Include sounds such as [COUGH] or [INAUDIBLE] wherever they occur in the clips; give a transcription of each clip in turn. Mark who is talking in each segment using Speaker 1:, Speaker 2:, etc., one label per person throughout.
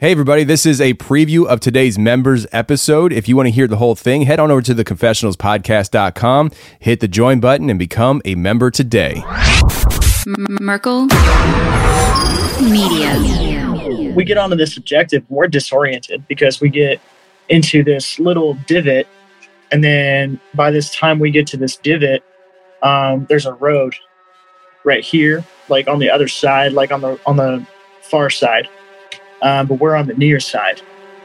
Speaker 1: Hey, everybody, this is a preview of today's members episode. If you want to hear the whole thing, head on over to theconfessionalspodcast.com, hit the join button, and become a member today.
Speaker 2: Merkel Media.
Speaker 3: We get onto this objective, we're disoriented because we get into this little divot. And then by this time we get to this divot, um, there's a road right here, like on the other side, like on the on the far side um, but we're on the near side,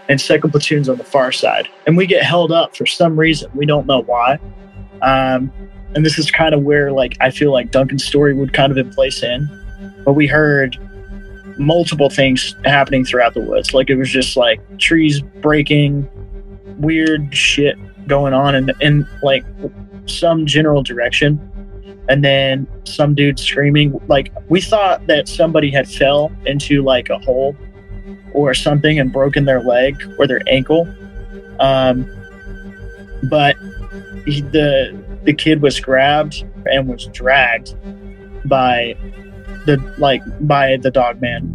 Speaker 3: and second platoon's on the far side, and we get held up for some reason. We don't know why. Um, and this is kind of where like I feel like Duncan's story would kind of in place in, but we heard multiple things happening throughout the woods. Like it was just like trees breaking, weird shit going on in, in like some general direction. And then some dude screaming. Like we thought that somebody had fell into like a hole or something and broken their leg or their ankle. Um, but he, the the kid was grabbed and was dragged by the like by the dog man.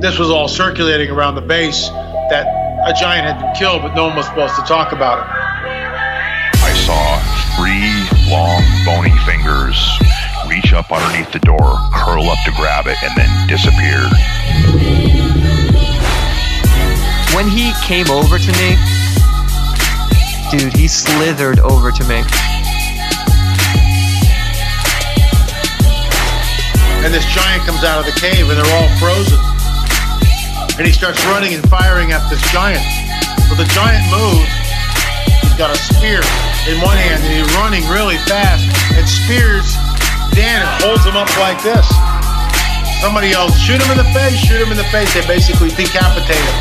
Speaker 4: This was all circulating around the base that a giant had been killed, but no one was supposed to talk about it.
Speaker 5: I saw three long bony fingers reach up underneath the door, curl up to grab it, and then disappear.
Speaker 6: When he came over to me, dude, he slithered over to me.
Speaker 4: And this giant comes out of the cave and they're all frozen. And he starts running and firing at this giant. But the giant moves. He's got a spear in one hand and he's running really fast and spears Dan and holds him up like this. Somebody else, shoot him in the face, shoot him in the face. They basically decapitate him.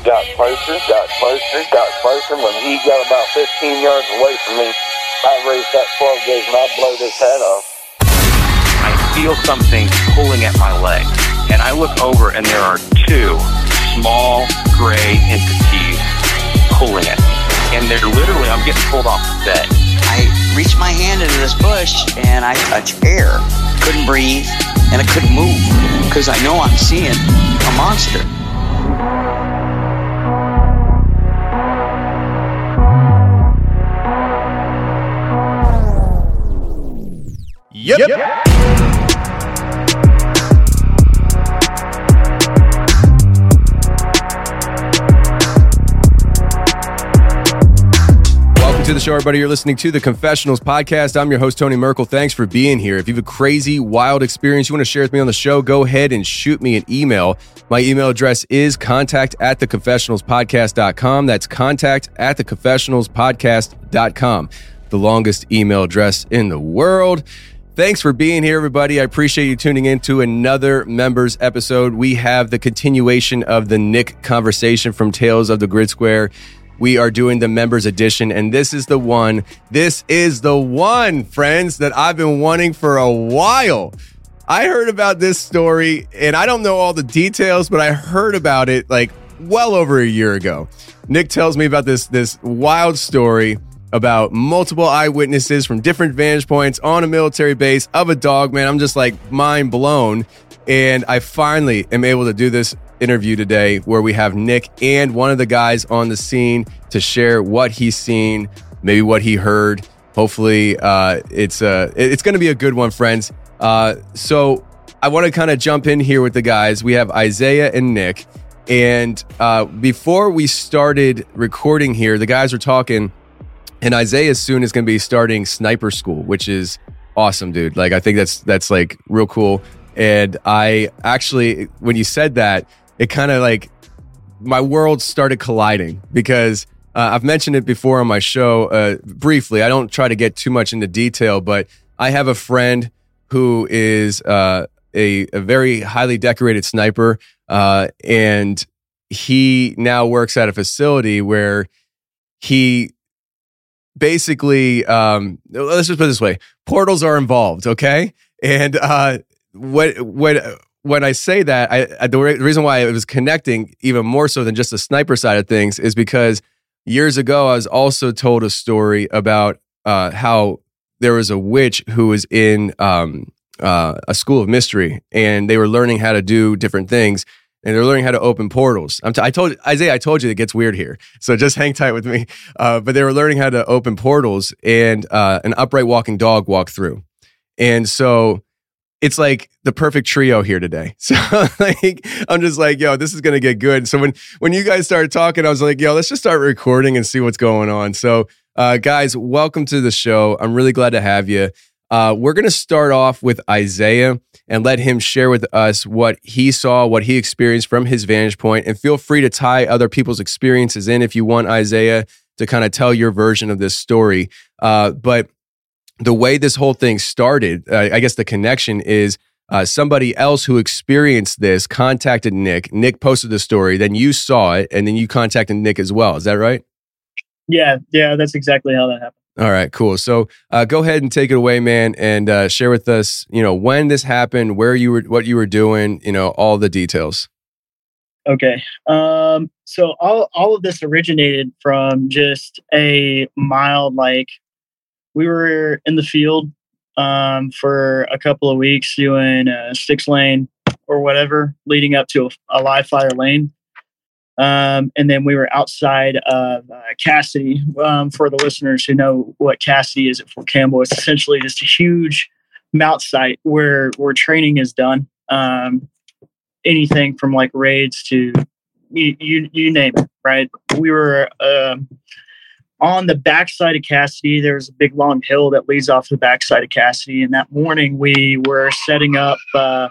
Speaker 7: Got closer, got closer, got closer. When he got about 15 yards away from me, I raised that 12 gauge and I blowed his head off.
Speaker 8: I feel something pulling at my leg, and I look over, and there are two small gray entities pulling at me. And they're literally, I'm getting pulled off the bed.
Speaker 9: I reached my hand into this bush and I touched air. Couldn't breathe and I couldn't move because I know I'm seeing a monster.
Speaker 1: Yep. yep. To the show, everybody. You're listening to the Confessionals podcast. I'm your host, Tony Merkel. Thanks for being here. If you have a crazy, wild experience you want to share with me on the show, go ahead and shoot me an email. My email address is contact at theconfessionalspodcast.com. That's contact at theconfessionalspodcast.com, the longest email address in the world. Thanks for being here, everybody. I appreciate you tuning in to another members episode. We have the continuation of the Nick conversation from Tales of the Grid Square we are doing the members edition and this is the one this is the one friends that i've been wanting for a while. I heard about this story and i don't know all the details but i heard about it like well over a year ago. Nick tells me about this this wild story about multiple eyewitnesses from different vantage points on a military base of a dog man. I'm just like mind blown and i finally am able to do this interview today where we have Nick and one of the guys on the scene to share what he's seen, maybe what he heard. Hopefully, uh, it's uh, it's going to be a good one, friends. Uh, so I want to kind of jump in here with the guys. We have Isaiah and Nick, and uh, before we started recording here, the guys were talking, and Isaiah soon is going to be starting sniper school, which is awesome, dude. Like I think that's that's like real cool. And I actually, when you said that, it kind of like my world started colliding because uh, I've mentioned it before on my show uh, briefly. I don't try to get too much into detail, but I have a friend who is uh, a, a, very highly decorated sniper, uh, and he now works at a facility where he basically um, let's just put it this way: portals are involved. Okay, and uh, what what when I say that, I, I the, re- the reason why it was connecting even more so than just the sniper side of things is because years ago I was also told a story about uh, how there was a witch who was in um, uh, a school of mystery, and they were learning how to do different things. And they're learning how to open portals. I'm t- I told Isaiah, I told you it gets weird here, so just [LAUGHS] hang tight with me. Uh, but they were learning how to open portals, and uh, an upright walking dog walked through, and so it's like the perfect trio here today. [LAUGHS] So like I'm just like, yo, this is gonna get good. So when when you guys started talking, I was like, yo, let's just start recording and see what's going on. So uh, guys, welcome to the show. I'm really glad to have you. Uh, we're gonna start off with Isaiah and let him share with us what he saw, what he experienced from his vantage point, and feel free to tie other people's experiences in if you want, Isaiah, to kind of tell your version of this story. Uh, but the way this whole thing started, uh, I guess the connection is uh, somebody else who experienced this contacted Nick. Nick posted the story, then you saw it, and then you contacted Nick as well. Is that right?
Speaker 3: Yeah, yeah, that's exactly how that happened.
Speaker 1: All right, cool. So uh, go ahead and take it away, man, and uh, share with us, you know, when this happened, where you were, what you were doing, you know, all the details.
Speaker 3: Okay. Um, so all all of this originated from just a mild like we were in the field um, for a couple of weeks doing a six lane or whatever leading up to a, a live fire lane. Um, and then we were outside of uh, Cassidy. Um, for the listeners who know what Cassidy is at Fort Campbell, it's essentially just a huge MOUT site where where training is done. Um, anything from like raids to you, you, you name it, right? We were um, on the backside of Cassidy. There's a big long hill that leads off the backside of Cassidy. And that morning, we were setting up. Uh,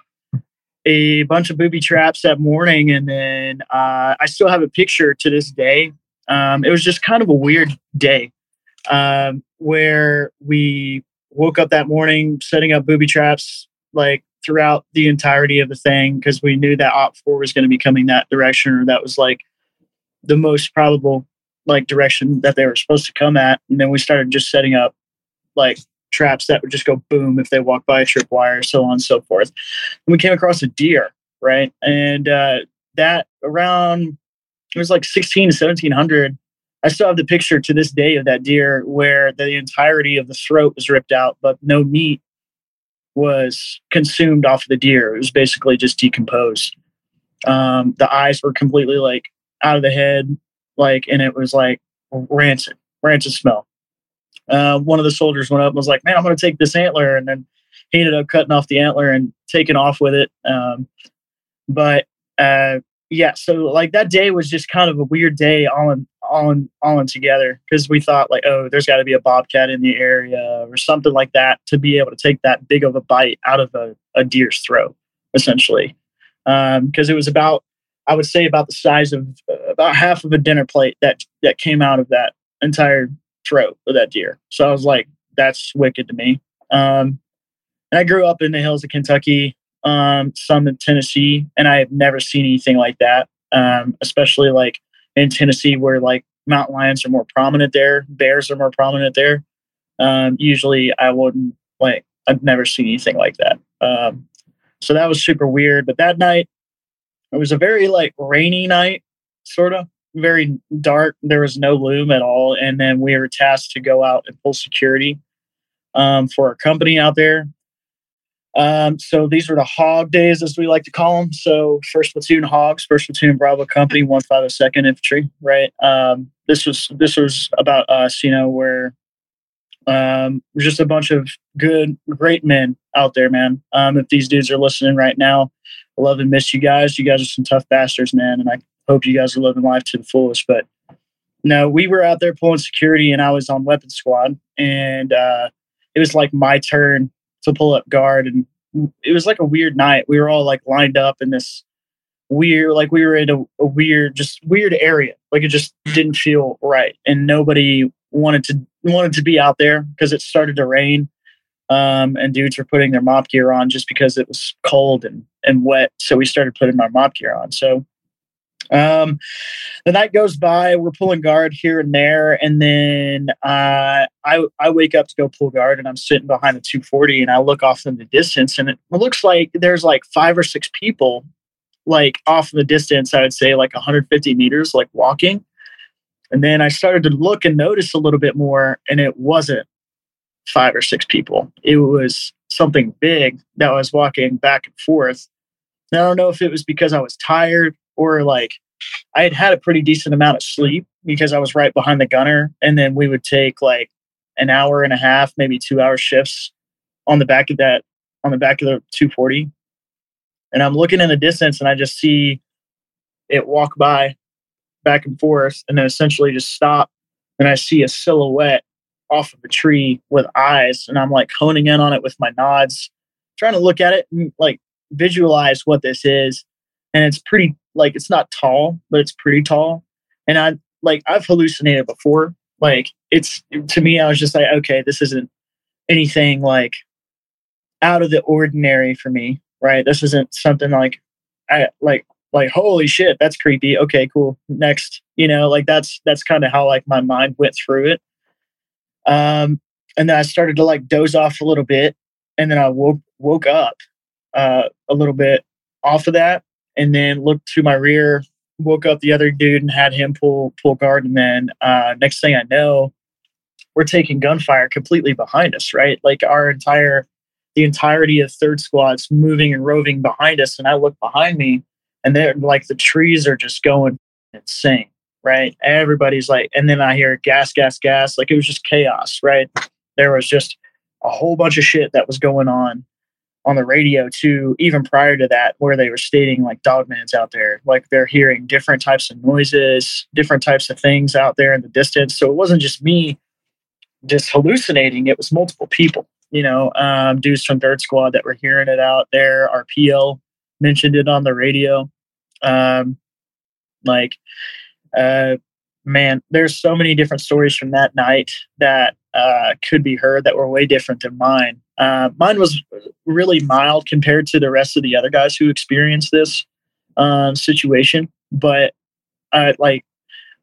Speaker 3: a bunch of booby traps that morning, and then uh, I still have a picture to this day. Um, it was just kind of a weird day um, where we woke up that morning setting up booby traps like throughout the entirety of the thing because we knew that OPFOR was going to be coming that direction or that was like the most probable like direction that they were supposed to come at and then we started just setting up like traps that would just go boom if they walk by a tripwire, so on and so forth. And we came across a deer, right? And uh, that around it was like 16 to 1700. I still have the picture to this day of that deer where the entirety of the throat was ripped out, but no meat was consumed off of the deer. It was basically just decomposed. Um, the eyes were completely like out of the head, like, and it was like rancid, rancid smell uh, one of the soldiers went up and was like, "Man, I'm going to take this antler," and then he ended up cutting off the antler and taking off with it. Um, but uh, yeah, so like that day was just kind of a weird day all in all in all in together because we thought like, oh, there's got to be a bobcat in the area or something like that to be able to take that big of a bite out of a, a deer's throat, essentially, because um, it was about I would say about the size of uh, about half of a dinner plate that that came out of that entire throat of that deer. So I was like, that's wicked to me. Um, and I grew up in the hills of Kentucky, um, some in Tennessee, and I have never seen anything like that. Um, especially like in Tennessee, where like mountain lions are more prominent there, bears are more prominent there. Um, usually, I wouldn't like. I've never seen anything like that. Um, so that was super weird. But that night, it was a very like rainy night, sort of very dark. There was no loom at all. And then we were tasked to go out and pull security um, for our company out there. Um, so these were the hog days, as we like to call them. So first platoon hogs, first platoon Bravo Company, one five oh second infantry. Right. Um, this was this was about us, you know, where um, just a bunch of good, great men out there, man. Um, if these dudes are listening right now, I love and miss you guys. You guys are some tough bastards, man, and I hope you guys are living life to the fullest. But no, we were out there pulling security, and I was on weapon squad, and uh, it was like my turn to pull up guard, and it was like a weird night. We were all like lined up in this weird, like we were in a, a weird, just weird area. Like it just didn't feel right, and nobody wanted to wanted to be out there because it started to rain. Um, and dudes were putting their MOPP gear on just because it was cold and, and wet. So we started putting our MOPP gear on. So um, the night goes by, we're pulling guard here and there, and then uh, I I wake up to go pull guard, and I'm sitting behind a 240, and I look off in the distance, and it looks like there's like five or six people, like off in the distance. I would say like 150 meters, like walking. And then I started to look and notice a little bit more, and it wasn't five or six people. It was something big that was walking back and forth. And I don't know if it was because I was tired or like I had had a pretty decent amount of sleep because I was right behind the gunner. And then we would take like an hour and a half, maybe two hour shifts on the back of that, on the back of the 240. And I'm looking in the distance and I just see it walk by back and forth and then essentially just stop. And I see a silhouette off of a tree with eyes. And I'm like honing in on it with my nods, trying to look at it and like visualize what this is. And it's pretty, like, it's not tall, but it's pretty tall. And I, like, I've hallucinated before. Like, it's to me, I was just like, okay, this isn't anything like out of the ordinary for me, right? This isn't something like, I like, like holy shit that's creepy okay cool next you know like that's that's kind of how like my mind went through it um and then i started to like doze off a little bit and then i woke woke up uh a little bit off of that and then looked to my rear woke up the other dude and had him pull pull guard and then uh next thing i know we're taking gunfire completely behind us right? Like our entire the entirety of third squad's moving and roving behind us and i look behind me and they're like the trees are just going insane right? Everybody's like and then i hear gas gas gas like it was just chaos right? There was just a whole bunch of shit that was going on on the radio too even prior to that where they were stating like dogman's out there. Like they're hearing different types of noises different types of things out there in the distance. So it wasn't just me just hallucinating it was multiple people you know? Um, dudes from third squad that were hearing it out there. Our pl mentioned it on the radio. Um, like, uh, man, there's so many different stories from that night that uh, could be heard that were way different than mine. Uh, mine was really mild compared to the rest of the other guys who experienced this um, situation. But uh, like,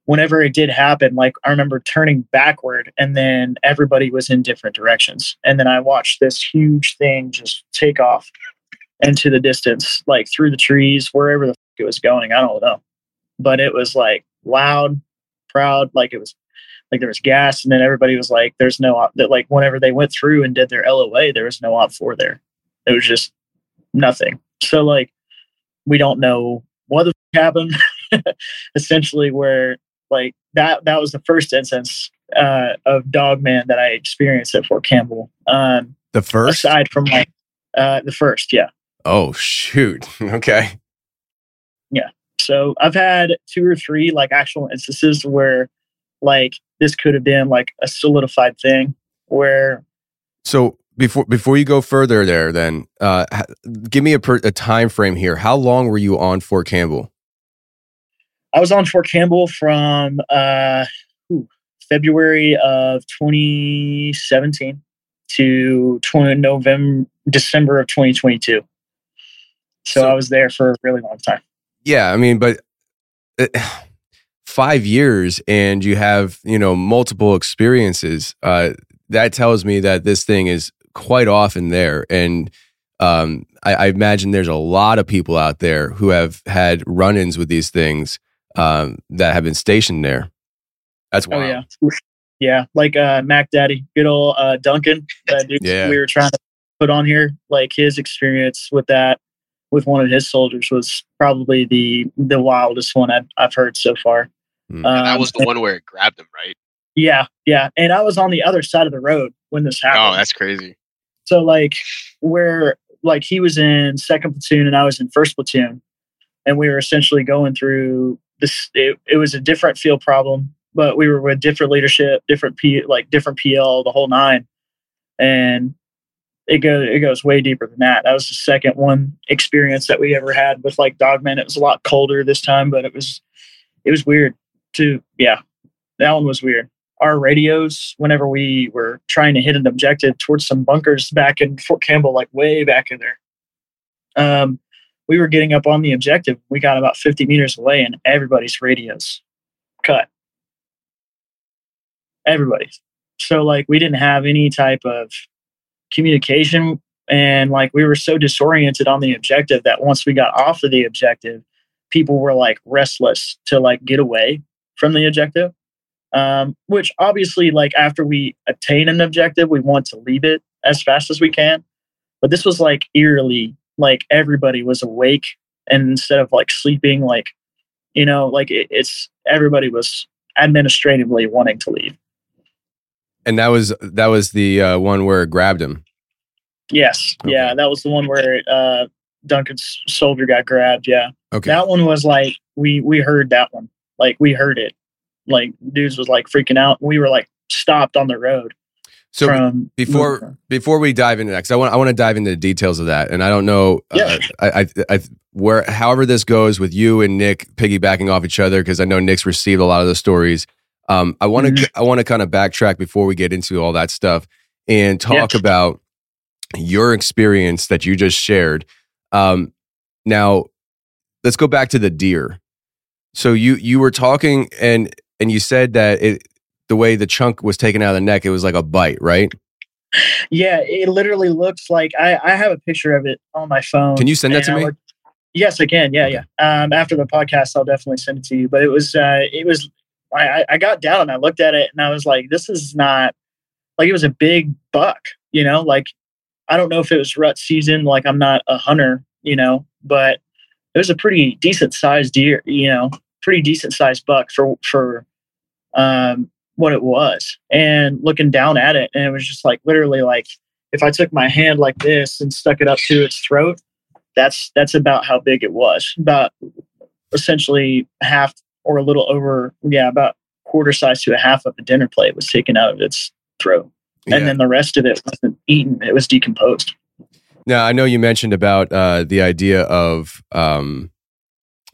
Speaker 3: whenever it did happen, like I remember turning backward and then everybody was in different directions. And then I watched this huge thing just take off into the distance, like through the trees, wherever the it was going. I don't know, but it was like loud, proud, like it was like there was gas, and then everybody was like, "There's no op-, that." Like whenever they went through and did their LOA, there was no OPFOR there. It was just nothing. So like we don't know what the happened. [LAUGHS] Essentially, where like that that was the first instance uh, of Dogman that I experienced at Fort Campbell. Um,
Speaker 1: the first,
Speaker 3: aside from like uh, the first, yeah.
Speaker 1: Oh shoot! [LAUGHS] Okay.
Speaker 3: So I've had two or three like actual instances where like this could have been like a solidified thing where.
Speaker 1: So before before you go further there, then uh, give me a, per, a time frame here. How long were you on Fort Campbell?
Speaker 3: I was on Fort Campbell from uh, ooh, February of 2017 to 20, November, December of 2022. So, so I was there for a really long time.
Speaker 1: Yeah, I mean, but uh, [SIGHS] five years and you have you know multiple experiences. Uh, that tells me that this thing is quite often there, and um, I, I, imagine there's a lot of people out there who have had run-ins with these things um, that have been stationed there. That's why.
Speaker 3: Oh yeah, yeah, like uh, Mac Daddy, good old uh, Duncan. That [LAUGHS] dude yeah. we were trying to put on here, like his experience with that with one of his soldiers was probably the the wildest one I've, I've heard so far.
Speaker 10: Mm. Um, that was the one where it grabbed him, right?
Speaker 3: Yeah, yeah. And I was on the other side of the road when this happened.
Speaker 10: Oh, that's crazy.
Speaker 3: So like where like he was in second platoon and I was in first platoon, and we were essentially going through this. It, it was a different field problem, but we were with different leadership, different P like different PL, the whole nine, and it goes it goes way deeper than that. That was the second one experience that we ever had with like Dogman. It was a lot colder this time, but it was it was weird too. Yeah, that one was weird. Our radios, whenever we were trying to hit an objective towards some bunkers back in Fort Campbell, like way back in there, um, we were getting up on the objective. We got about 50 meters away, and everybody's radios cut. Everybody's. So like we didn't have any type of communication and like we were so disoriented on the objective that once we got off of the objective people were like restless to like get away from the objective. Um, which obviously like after we attain an objective we want to leave it as fast as we can. But this was like eerily like everybody was awake and instead of like sleeping like you know like it, it's everybody was administratively wanting to leave
Speaker 1: And that was that was the uh, one where it grabbed him.
Speaker 3: yes yeah that was the one where uh duncan's soldier got grabbed yeah
Speaker 1: Okay.
Speaker 3: that one was like we we heard that one like we heard it like dudes was like freaking out we were like stopped on the road
Speaker 1: So
Speaker 3: from
Speaker 1: before before we dive into that, because I want I want to dive into the details of that, and I don't know,
Speaker 3: Yeah.
Speaker 1: uh, I, I, I where however this goes with you and Nick piggybacking off each other, because I know Nick's received a lot of the stories. Um, I want to
Speaker 3: Mhm.
Speaker 1: I want to kind of backtrack before we get into all that stuff and talk about your experience that you just shared. Um, now, let's go back to the deer. So you you were talking and and you said that it the way the chunk was taken out of the neck, it was like a bite, right?
Speaker 3: Yeah, it literally looks like I, I have a picture of it on my phone.
Speaker 1: Can you send that to
Speaker 3: I
Speaker 1: me?
Speaker 3: looked- yes, I can. Yeah, yeah. Um, after the podcast, I'll definitely send it to you. But it was, uh, it was. I, I- got down and I looked at it and I was like, this is not like it was a big buck. You know, like I don't know if it was rut season. Like I'm not a hunter, you know, but it was a pretty decent sized deer. You know, pretty decent sized buck for for um what it was and looking down at it and it was just like literally like if i took my hand like this and stuck it up to its throat that's that's about how big it was about essentially half or a little over yeah about quarter size to a half of a dinner plate was taken out of its throat
Speaker 1: Yeah.
Speaker 3: and then the rest of it wasn't eaten it was decomposed
Speaker 1: Now I know you mentioned about uh, the idea of um,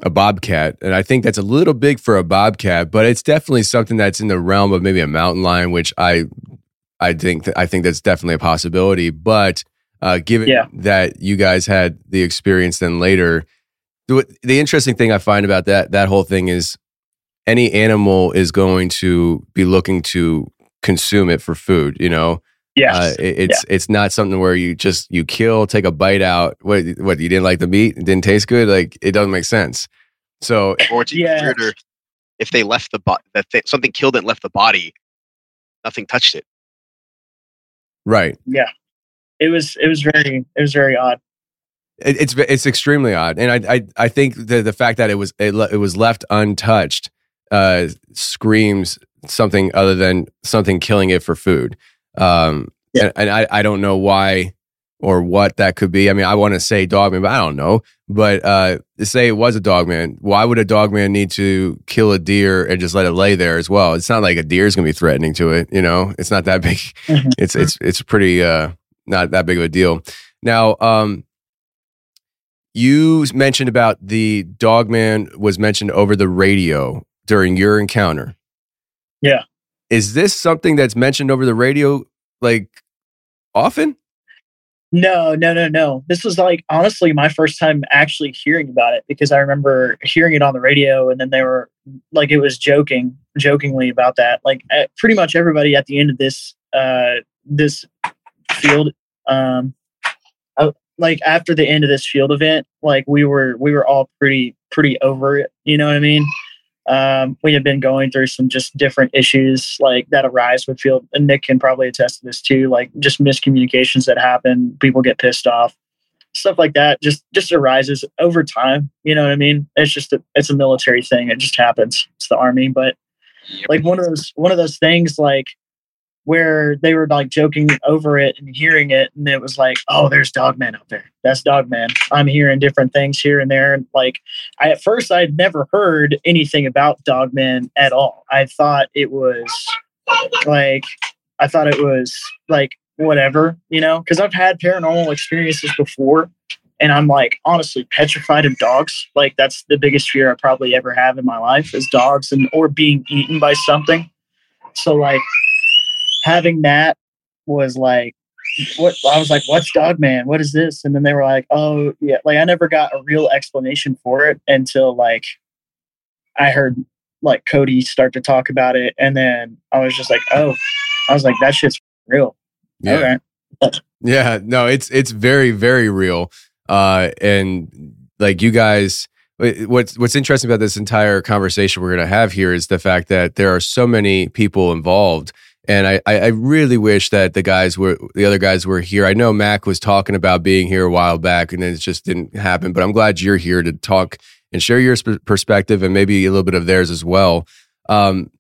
Speaker 1: a bobcat, and I think that's a little big for a bobcat, but it's definitely something that's in the realm of maybe a mountain lion, which I I think that I think that's definitely a possibility. But uh, given
Speaker 3: Yeah.
Speaker 1: that you guys had the experience then later, the, the interesting thing I find about that that whole thing is any animal is going to be looking to consume it for food. You know,
Speaker 3: yes
Speaker 1: uh, it- it's it's not something where you just you kill, take a bite out. What what you didn't like the meat? It didn't taste good. Like it doesn't make sense. So
Speaker 10: Or it's even
Speaker 3: Yeah.
Speaker 10: weirder if they left the body, that th- something killed it and left the body, nothing touched it.
Speaker 1: right,
Speaker 3: yeah it was it was very it was very odd
Speaker 1: it, it's it's extremely odd, and I I I think the the fact that it was it, le- it was left untouched uh, screams something other than something killing it for food. Um,
Speaker 3: Yeah.
Speaker 1: and, and I I don't know why or what that could be. I mean, I want to say dogman, but I don't know. But uh, say it was a dogman. Why would a dogman need to kill a deer and just let it lay there as well? It's not like a deer is going to be threatening to it. You know, it's not that [LAUGHS] big.
Speaker 3: Mhm.
Speaker 1: It's it's it's pretty uh, not that big of a deal. Now, um, you mentioned about the dogman was mentioned over the radio during your encounter.
Speaker 3: Yeah.
Speaker 1: Is this something that's mentioned over the radio like often?
Speaker 3: No, no, no, no. This was like honestly my first time actually hearing about it because I remember hearing it on the radio and then they were like it was joking, jokingly about that. Like pretty much everybody at the end of this uh this field um uh, like after the end of this field event, like we were we were all pretty pretty over it, you know what I mean? Um, we have been going through some just different issues like that arise with field and nick can probably attest to this too like just miscommunications that happen people get pissed off stuff like that just just arises over time you know what i mean? It's just a, it's a military thing it just happens it's the army but like one of those one of those things like where they were like joking over it and hearing it and it was like oh there's dogman out there. That's dogman i'm hearing different things here and there. And like i at first i'd never heard anything about dogman at all. I thought it was like i thought it was like whatever you know? Because i've had paranormal experiences before and i'm like honestly petrified of dogs. Like that's the biggest fear i probably ever have in my life is dogs and or being eaten by something. So like having that was like what I was like, what's Dog Man? What is this? And then they were like, oh yeah, like I never got a real explanation for it until like I heard like Cody start to talk about it, and then I was just like, oh, I was like, that shit's real.
Speaker 1: Yeah.
Speaker 3: Okay.
Speaker 1: Yeah, no, it's it's very very real. Uh, and like you guys, what's what's interesting about this entire conversation we're gonna have here is the fact that there are so many people involved, And I, I really wish that the guys were the other guys were here. I know Mac was talking about being here a while back, and then it just didn't happen. But I'm glad you're here to talk and share your sp- perspective and maybe a little bit of theirs as well. Um,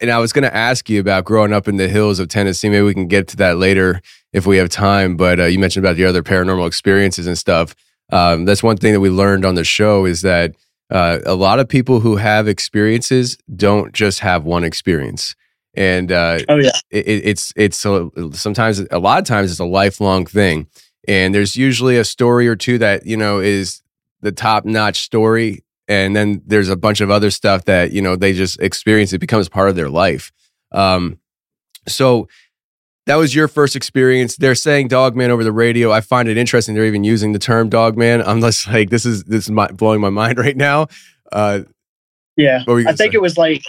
Speaker 1: and I was going to ask you about growing up in the hills of Tennessee. Maybe we can get to that later if we have time. But uh, you mentioned about the other paranormal experiences and stuff. Um, that's one thing that we learned on the show is that uh, a lot of people who have experiences don't just have one experience. And uh,
Speaker 3: oh yeah,
Speaker 1: it, it's it's a, sometimes a lot of times it's a lifelong thing. And there's usually a story or two that you know is the top notch story, and then there's a bunch of other stuff that you know they just experience. It becomes part of their life. Um, so that was your first experience. They're saying Dogman over the radio. I find it interesting. They're even using the term Dogman. I'm just [LAUGHS] like, this is this is my, blowing my mind right now. Uh,
Speaker 3: yeah,
Speaker 1: what were you
Speaker 3: I think
Speaker 1: say?
Speaker 3: it was like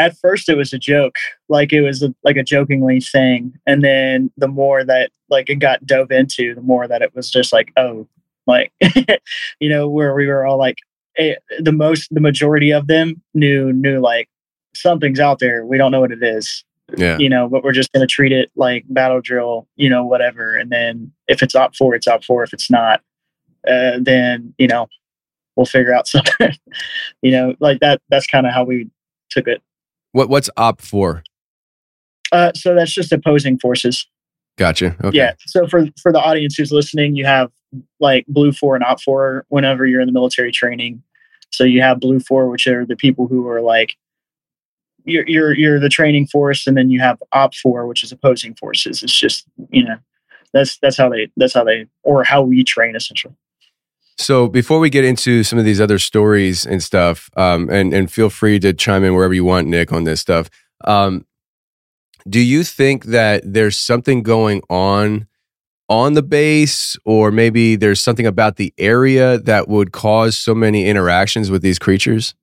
Speaker 3: at, first it was a joke, like it was a, like a jokingly thing, and then the more that like it got dove into, the more that it was just like, oh, like [LAUGHS] you know, where we were all like, eh, the most, the majority of them knew knew like something's out there. We don't know what it is,
Speaker 1: yeah,
Speaker 3: you know, but we're just gonna treat it like battle drill, you know, whatever. And then if it's OPFOR, it's OPFOR. If it's not, uh, then you know, we'll figure out [LAUGHS] something. you know, like that. That's kind of how we took it.
Speaker 1: What what's OPFOR?
Speaker 3: Uh, so that's just opposing forces.
Speaker 1: Gotcha. Okay.
Speaker 3: Yeah. So for for the audience who's listening, you have like BLUFOR and OPFOR whenever you're in the military training. So you have BLUFOR, which are the people who are like you're you're you're the training force, and then you have OPFOR, which is opposing forces. It's just you know that's that's how they that's how they or how we train essentially.
Speaker 1: So before we get into some of these other stories and stuff, um, and and feel free to chime in wherever you want, Nick, on this stuff. Um, do you think that there's something going on on the base, or maybe there's something about the area that would cause so many interactions with these creatures?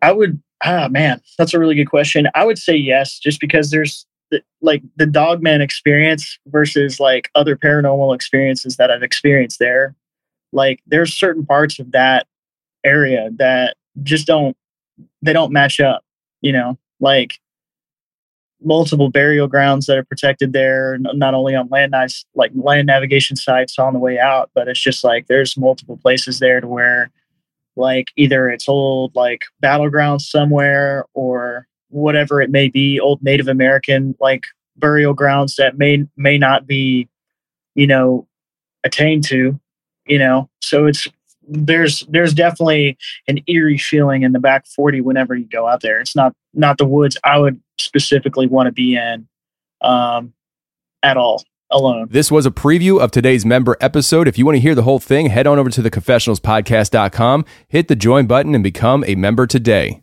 Speaker 3: I would, ah, man, that's a really good question. I would say yes, just because there's the, like the Dogman experience versus like other paranormal experiences that I've experienced there. Like there's certain parts of that area that just don't, they don't match up, you know, like multiple burial grounds that are protected there, not only on land nice, like land navigation sites on the way out, but it's just like there's multiple places there to where like either it's old like battleground somewhere or whatever it may be old native american like burial grounds that may may not be you know attained to you know so it's there's there's definitely an eerie feeling in the back 40 whenever you go out there it's not not the woods i would specifically want to be in um at all alone
Speaker 1: This was a preview of today's member episode. If you want to hear the whole thing, head on over to theconfessionalspodcast.com, hit the join button, and become a member today.